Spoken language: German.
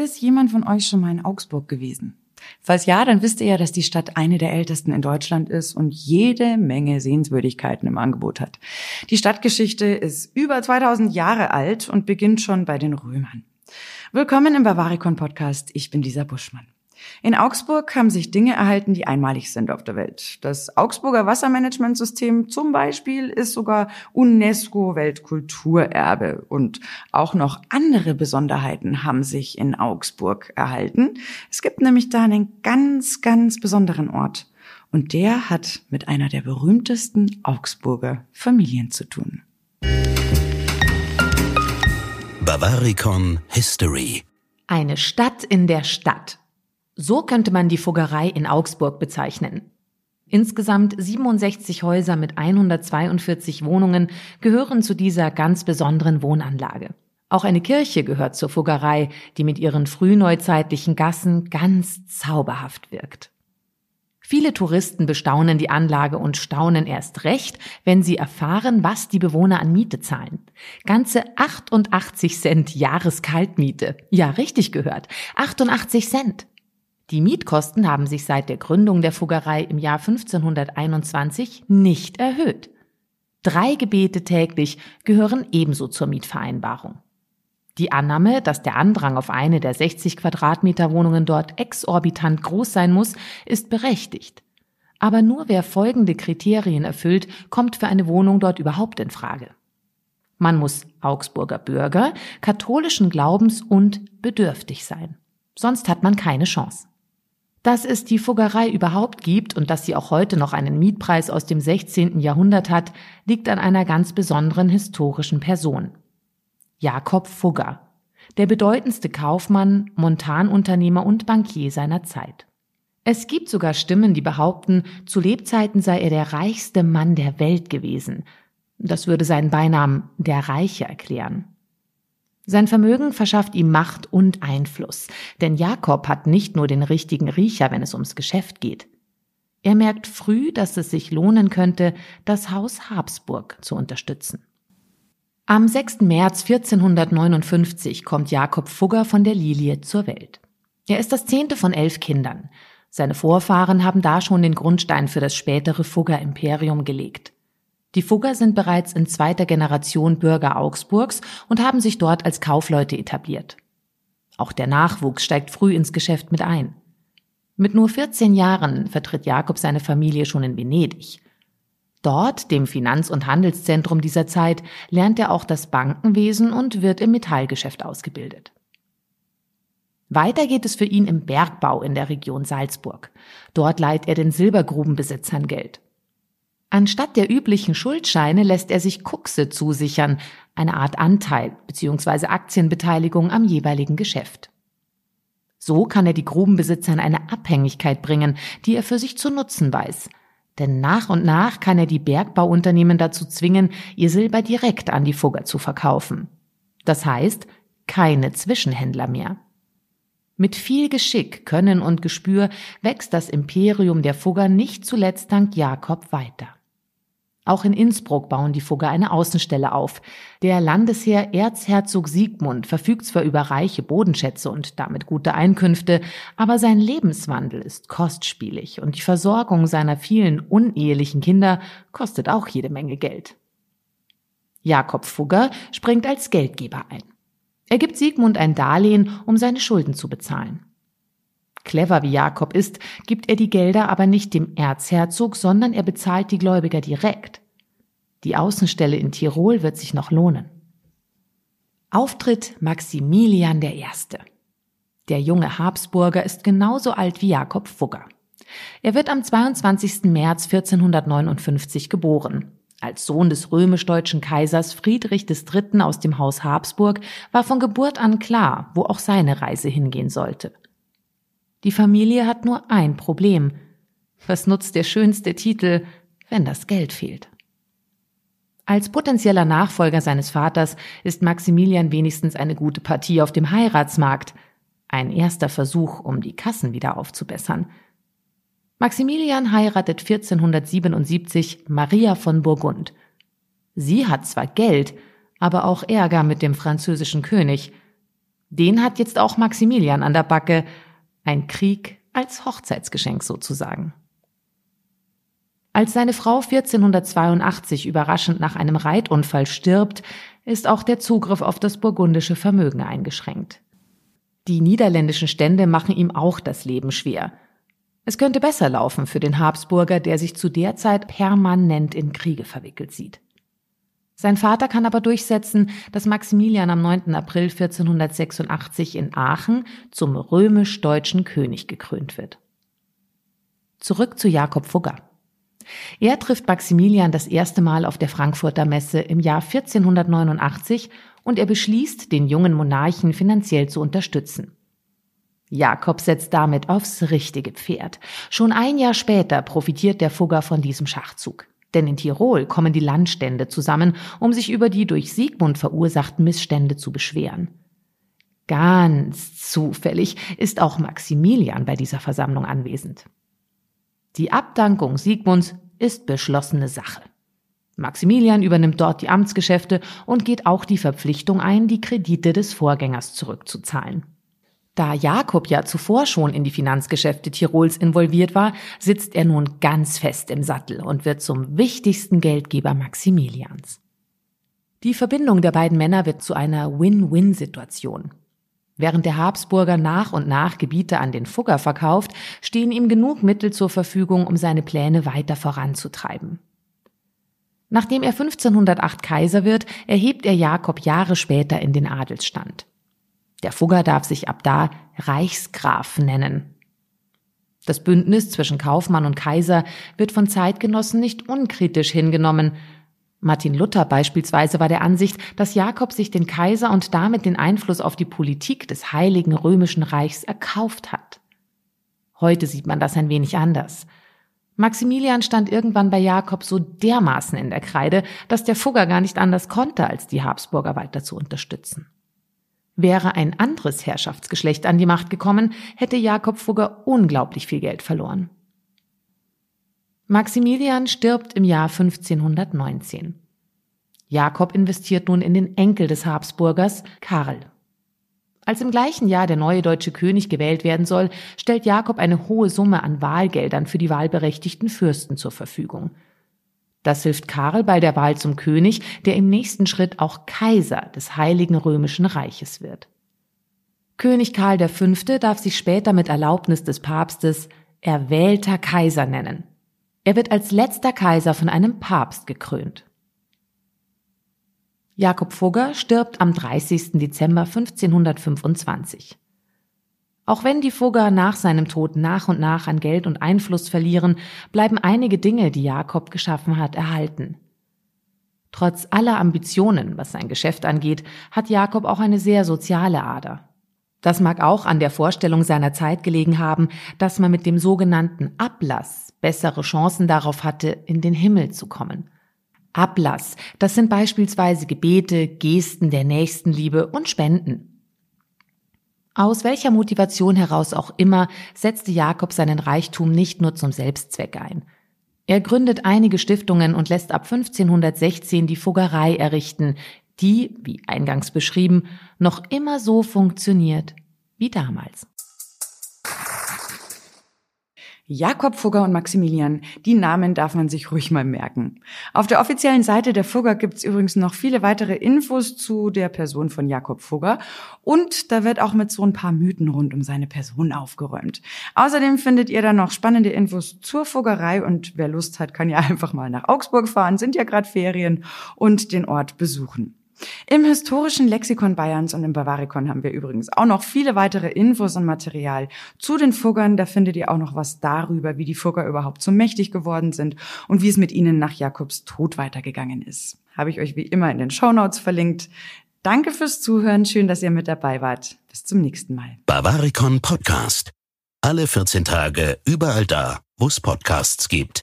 Ist jemand von euch schon mal in Augsburg gewesen? Falls ja, dann wisst ihr ja, dass die Stadt eine der ältesten in Deutschland ist und jede Menge Sehenswürdigkeiten im Angebot hat. Die Stadtgeschichte ist über 2000 Jahre alt und beginnt schon bei den Römern. Willkommen im Bavaricon Podcast. Ich bin Lisa Buschmann. In Augsburg haben sich Dinge erhalten, die einmalig sind auf der Welt. Das Augsburger Wassermanagementsystem zum Beispiel ist sogar UNESCO-Weltkulturerbe. Und auch noch andere Besonderheiten haben sich in Augsburg erhalten. Es gibt nämlich da einen ganz, ganz besonderen Ort. Und der hat mit einer der berühmtesten Augsburger Familien zu tun. Bavaricon History. Eine Stadt in der Stadt. So könnte man die Fuggerei in Augsburg bezeichnen. Insgesamt 67 Häuser mit 142 Wohnungen gehören zu dieser ganz besonderen Wohnanlage. Auch eine Kirche gehört zur Fuggerei, die mit ihren frühneuzeitlichen Gassen ganz zauberhaft wirkt. Viele Touristen bestaunen die Anlage und staunen erst recht, wenn sie erfahren, was die Bewohner an Miete zahlen. Ganze 88 Cent Jahreskaltmiete. Ja, richtig gehört. 88 Cent. Die Mietkosten haben sich seit der Gründung der Fuggerei im Jahr 1521 nicht erhöht. Drei Gebete täglich gehören ebenso zur Mietvereinbarung. Die Annahme, dass der Andrang auf eine der 60 Quadratmeter Wohnungen dort exorbitant groß sein muss, ist berechtigt. Aber nur wer folgende Kriterien erfüllt, kommt für eine Wohnung dort überhaupt in Frage. Man muss Augsburger Bürger, katholischen Glaubens und bedürftig sein. Sonst hat man keine Chance. Dass es die Fuggerei überhaupt gibt und dass sie auch heute noch einen Mietpreis aus dem 16. Jahrhundert hat, liegt an einer ganz besonderen historischen Person. Jakob Fugger, der bedeutendste Kaufmann, Montanunternehmer und Bankier seiner Zeit. Es gibt sogar Stimmen, die behaupten, zu Lebzeiten sei er der reichste Mann der Welt gewesen. Das würde seinen Beinamen der Reiche erklären. Sein Vermögen verschafft ihm Macht und Einfluss, denn Jakob hat nicht nur den richtigen Riecher, wenn es ums Geschäft geht. Er merkt früh, dass es sich lohnen könnte, das Haus Habsburg zu unterstützen. Am 6. März 1459 kommt Jakob Fugger von der Lilie zur Welt. Er ist das zehnte von elf Kindern. Seine Vorfahren haben da schon den Grundstein für das spätere Fugger-Imperium gelegt. Die Fugger sind bereits in zweiter Generation Bürger Augsburgs und haben sich dort als Kaufleute etabliert. Auch der Nachwuchs steigt früh ins Geschäft mit ein. Mit nur 14 Jahren vertritt Jakob seine Familie schon in Venedig. Dort, dem Finanz- und Handelszentrum dieser Zeit, lernt er auch das Bankenwesen und wird im Metallgeschäft ausgebildet. Weiter geht es für ihn im Bergbau in der Region Salzburg. Dort leiht er den Silbergrubenbesitzern Geld. Anstatt der üblichen Schuldscheine lässt er sich Kuxe zusichern, eine Art Anteil bzw. Aktienbeteiligung am jeweiligen Geschäft. So kann er die Grubenbesitzer in eine Abhängigkeit bringen, die er für sich zu nutzen weiß. Denn nach und nach kann er die Bergbauunternehmen dazu zwingen, ihr Silber direkt an die Fugger zu verkaufen. Das heißt, keine Zwischenhändler mehr. Mit viel Geschick, Können und Gespür wächst das Imperium der Fugger nicht zuletzt dank Jakob weiter. Auch in Innsbruck bauen die Fugger eine Außenstelle auf. Der Landesherr Erzherzog Siegmund verfügt zwar über reiche Bodenschätze und damit gute Einkünfte, aber sein Lebenswandel ist kostspielig und die Versorgung seiner vielen unehelichen Kinder kostet auch jede Menge Geld. Jakob Fugger springt als Geldgeber ein. Er gibt Siegmund ein Darlehen, um seine Schulden zu bezahlen. Clever wie Jakob ist, gibt er die Gelder aber nicht dem Erzherzog, sondern er bezahlt die Gläubiger direkt. Die Außenstelle in Tirol wird sich noch lohnen. Auftritt Maximilian I. Der junge Habsburger ist genauso alt wie Jakob Fugger. Er wird am 22. März 1459 geboren. Als Sohn des römisch-deutschen Kaisers Friedrich III. aus dem Haus Habsburg war von Geburt an klar, wo auch seine Reise hingehen sollte. Die Familie hat nur ein Problem. Was nutzt der schönste Titel, wenn das Geld fehlt? Als potenzieller Nachfolger seines Vaters ist Maximilian wenigstens eine gute Partie auf dem Heiratsmarkt. Ein erster Versuch, um die Kassen wieder aufzubessern. Maximilian heiratet 1477 Maria von Burgund. Sie hat zwar Geld, aber auch Ärger mit dem französischen König. Den hat jetzt auch Maximilian an der Backe. Ein Krieg als Hochzeitsgeschenk sozusagen. Als seine Frau 1482 überraschend nach einem Reitunfall stirbt, ist auch der Zugriff auf das burgundische Vermögen eingeschränkt. Die niederländischen Stände machen ihm auch das Leben schwer. Es könnte besser laufen für den Habsburger, der sich zu der Zeit permanent in Kriege verwickelt sieht. Sein Vater kann aber durchsetzen, dass Maximilian am 9. April 1486 in Aachen zum römisch-deutschen König gekrönt wird. Zurück zu Jakob Fugger. Er trifft Maximilian das erste Mal auf der Frankfurter Messe im Jahr 1489 und er beschließt, den jungen Monarchen finanziell zu unterstützen. Jakob setzt damit aufs richtige Pferd. Schon ein Jahr später profitiert der Fugger von diesem Schachzug. Denn in Tirol kommen die Landstände zusammen, um sich über die durch Siegmund verursachten Missstände zu beschweren. Ganz zufällig ist auch Maximilian bei dieser Versammlung anwesend. Die Abdankung Siegmunds ist beschlossene Sache. Maximilian übernimmt dort die Amtsgeschäfte und geht auch die Verpflichtung ein, die Kredite des Vorgängers zurückzuzahlen. Da Jakob ja zuvor schon in die Finanzgeschäfte Tirols involviert war, sitzt er nun ganz fest im Sattel und wird zum wichtigsten Geldgeber Maximilians. Die Verbindung der beiden Männer wird zu einer Win-Win-Situation. Während der Habsburger nach und nach Gebiete an den Fugger verkauft, stehen ihm genug Mittel zur Verfügung, um seine Pläne weiter voranzutreiben. Nachdem er 1508 Kaiser wird, erhebt er Jakob Jahre später in den Adelsstand. Der Fugger darf sich ab da Reichsgraf nennen. Das Bündnis zwischen Kaufmann und Kaiser wird von Zeitgenossen nicht unkritisch hingenommen. Martin Luther beispielsweise war der Ansicht, dass Jakob sich den Kaiser und damit den Einfluss auf die Politik des Heiligen Römischen Reichs erkauft hat. Heute sieht man das ein wenig anders. Maximilian stand irgendwann bei Jakob so dermaßen in der Kreide, dass der Fugger gar nicht anders konnte, als die Habsburger weiter zu unterstützen. Wäre ein anderes Herrschaftsgeschlecht an die Macht gekommen, hätte Jakob Fugger unglaublich viel Geld verloren. Maximilian stirbt im Jahr 1519. Jakob investiert nun in den Enkel des Habsburgers, Karl. Als im gleichen Jahr der neue deutsche König gewählt werden soll, stellt Jakob eine hohe Summe an Wahlgeldern für die wahlberechtigten Fürsten zur Verfügung – das hilft Karl bei der Wahl zum König, der im nächsten Schritt auch Kaiser des Heiligen Römischen Reiches wird. König Karl V. darf sich später mit Erlaubnis des Papstes erwählter Kaiser nennen. Er wird als letzter Kaiser von einem Papst gekrönt. Jakob Fugger stirbt am 30. Dezember 1525. Auch wenn die Fugger nach seinem Tod nach und nach an Geld und Einfluss verlieren, bleiben einige Dinge, die Jakob geschaffen hat, erhalten. Trotz aller Ambitionen, was sein Geschäft angeht, hat Jakob auch eine sehr soziale Ader. Das mag auch an der Vorstellung seiner Zeit gelegen haben, dass man mit dem sogenannten Ablass bessere Chancen darauf hatte, in den Himmel zu kommen. Ablass, das sind beispielsweise Gebete, Gesten der Nächstenliebe und Spenden. Aus welcher Motivation heraus auch immer setzte Jakob seinen Reichtum nicht nur zum Selbstzweck ein. Er gründet einige Stiftungen und lässt ab 1516 die Fuggerei errichten, die, wie eingangs beschrieben, noch immer so funktioniert wie damals. Jakob Fugger und Maximilian, die Namen darf man sich ruhig mal merken. Auf der offiziellen Seite der Fugger gibt's übrigens noch viele weitere Infos zu der Person von Jakob Fugger und da wird auch mit so ein paar Mythen rund um seine Person aufgeräumt. Außerdem findet ihr da noch spannende Infos zur Fuggerei und wer Lust hat, kann ja einfach mal nach Augsburg fahren, sind ja gerade Ferien und den Ort besuchen. Im historischen Lexikon Bayerns und im Bavarikon haben wir übrigens auch noch viele weitere Infos und Material zu den Fuggern. Da findet ihr auch noch was darüber, wie die Fugger überhaupt so mächtig geworden sind und wie es mit ihnen nach Jakobs Tod weitergegangen ist. Habe ich euch wie immer in den Shownotes verlinkt. Danke fürs Zuhören. Schön, dass ihr mit dabei wart. Bis zum nächsten Mal. Bavarikon Podcast. Alle 14 Tage überall da, wo es Podcasts gibt.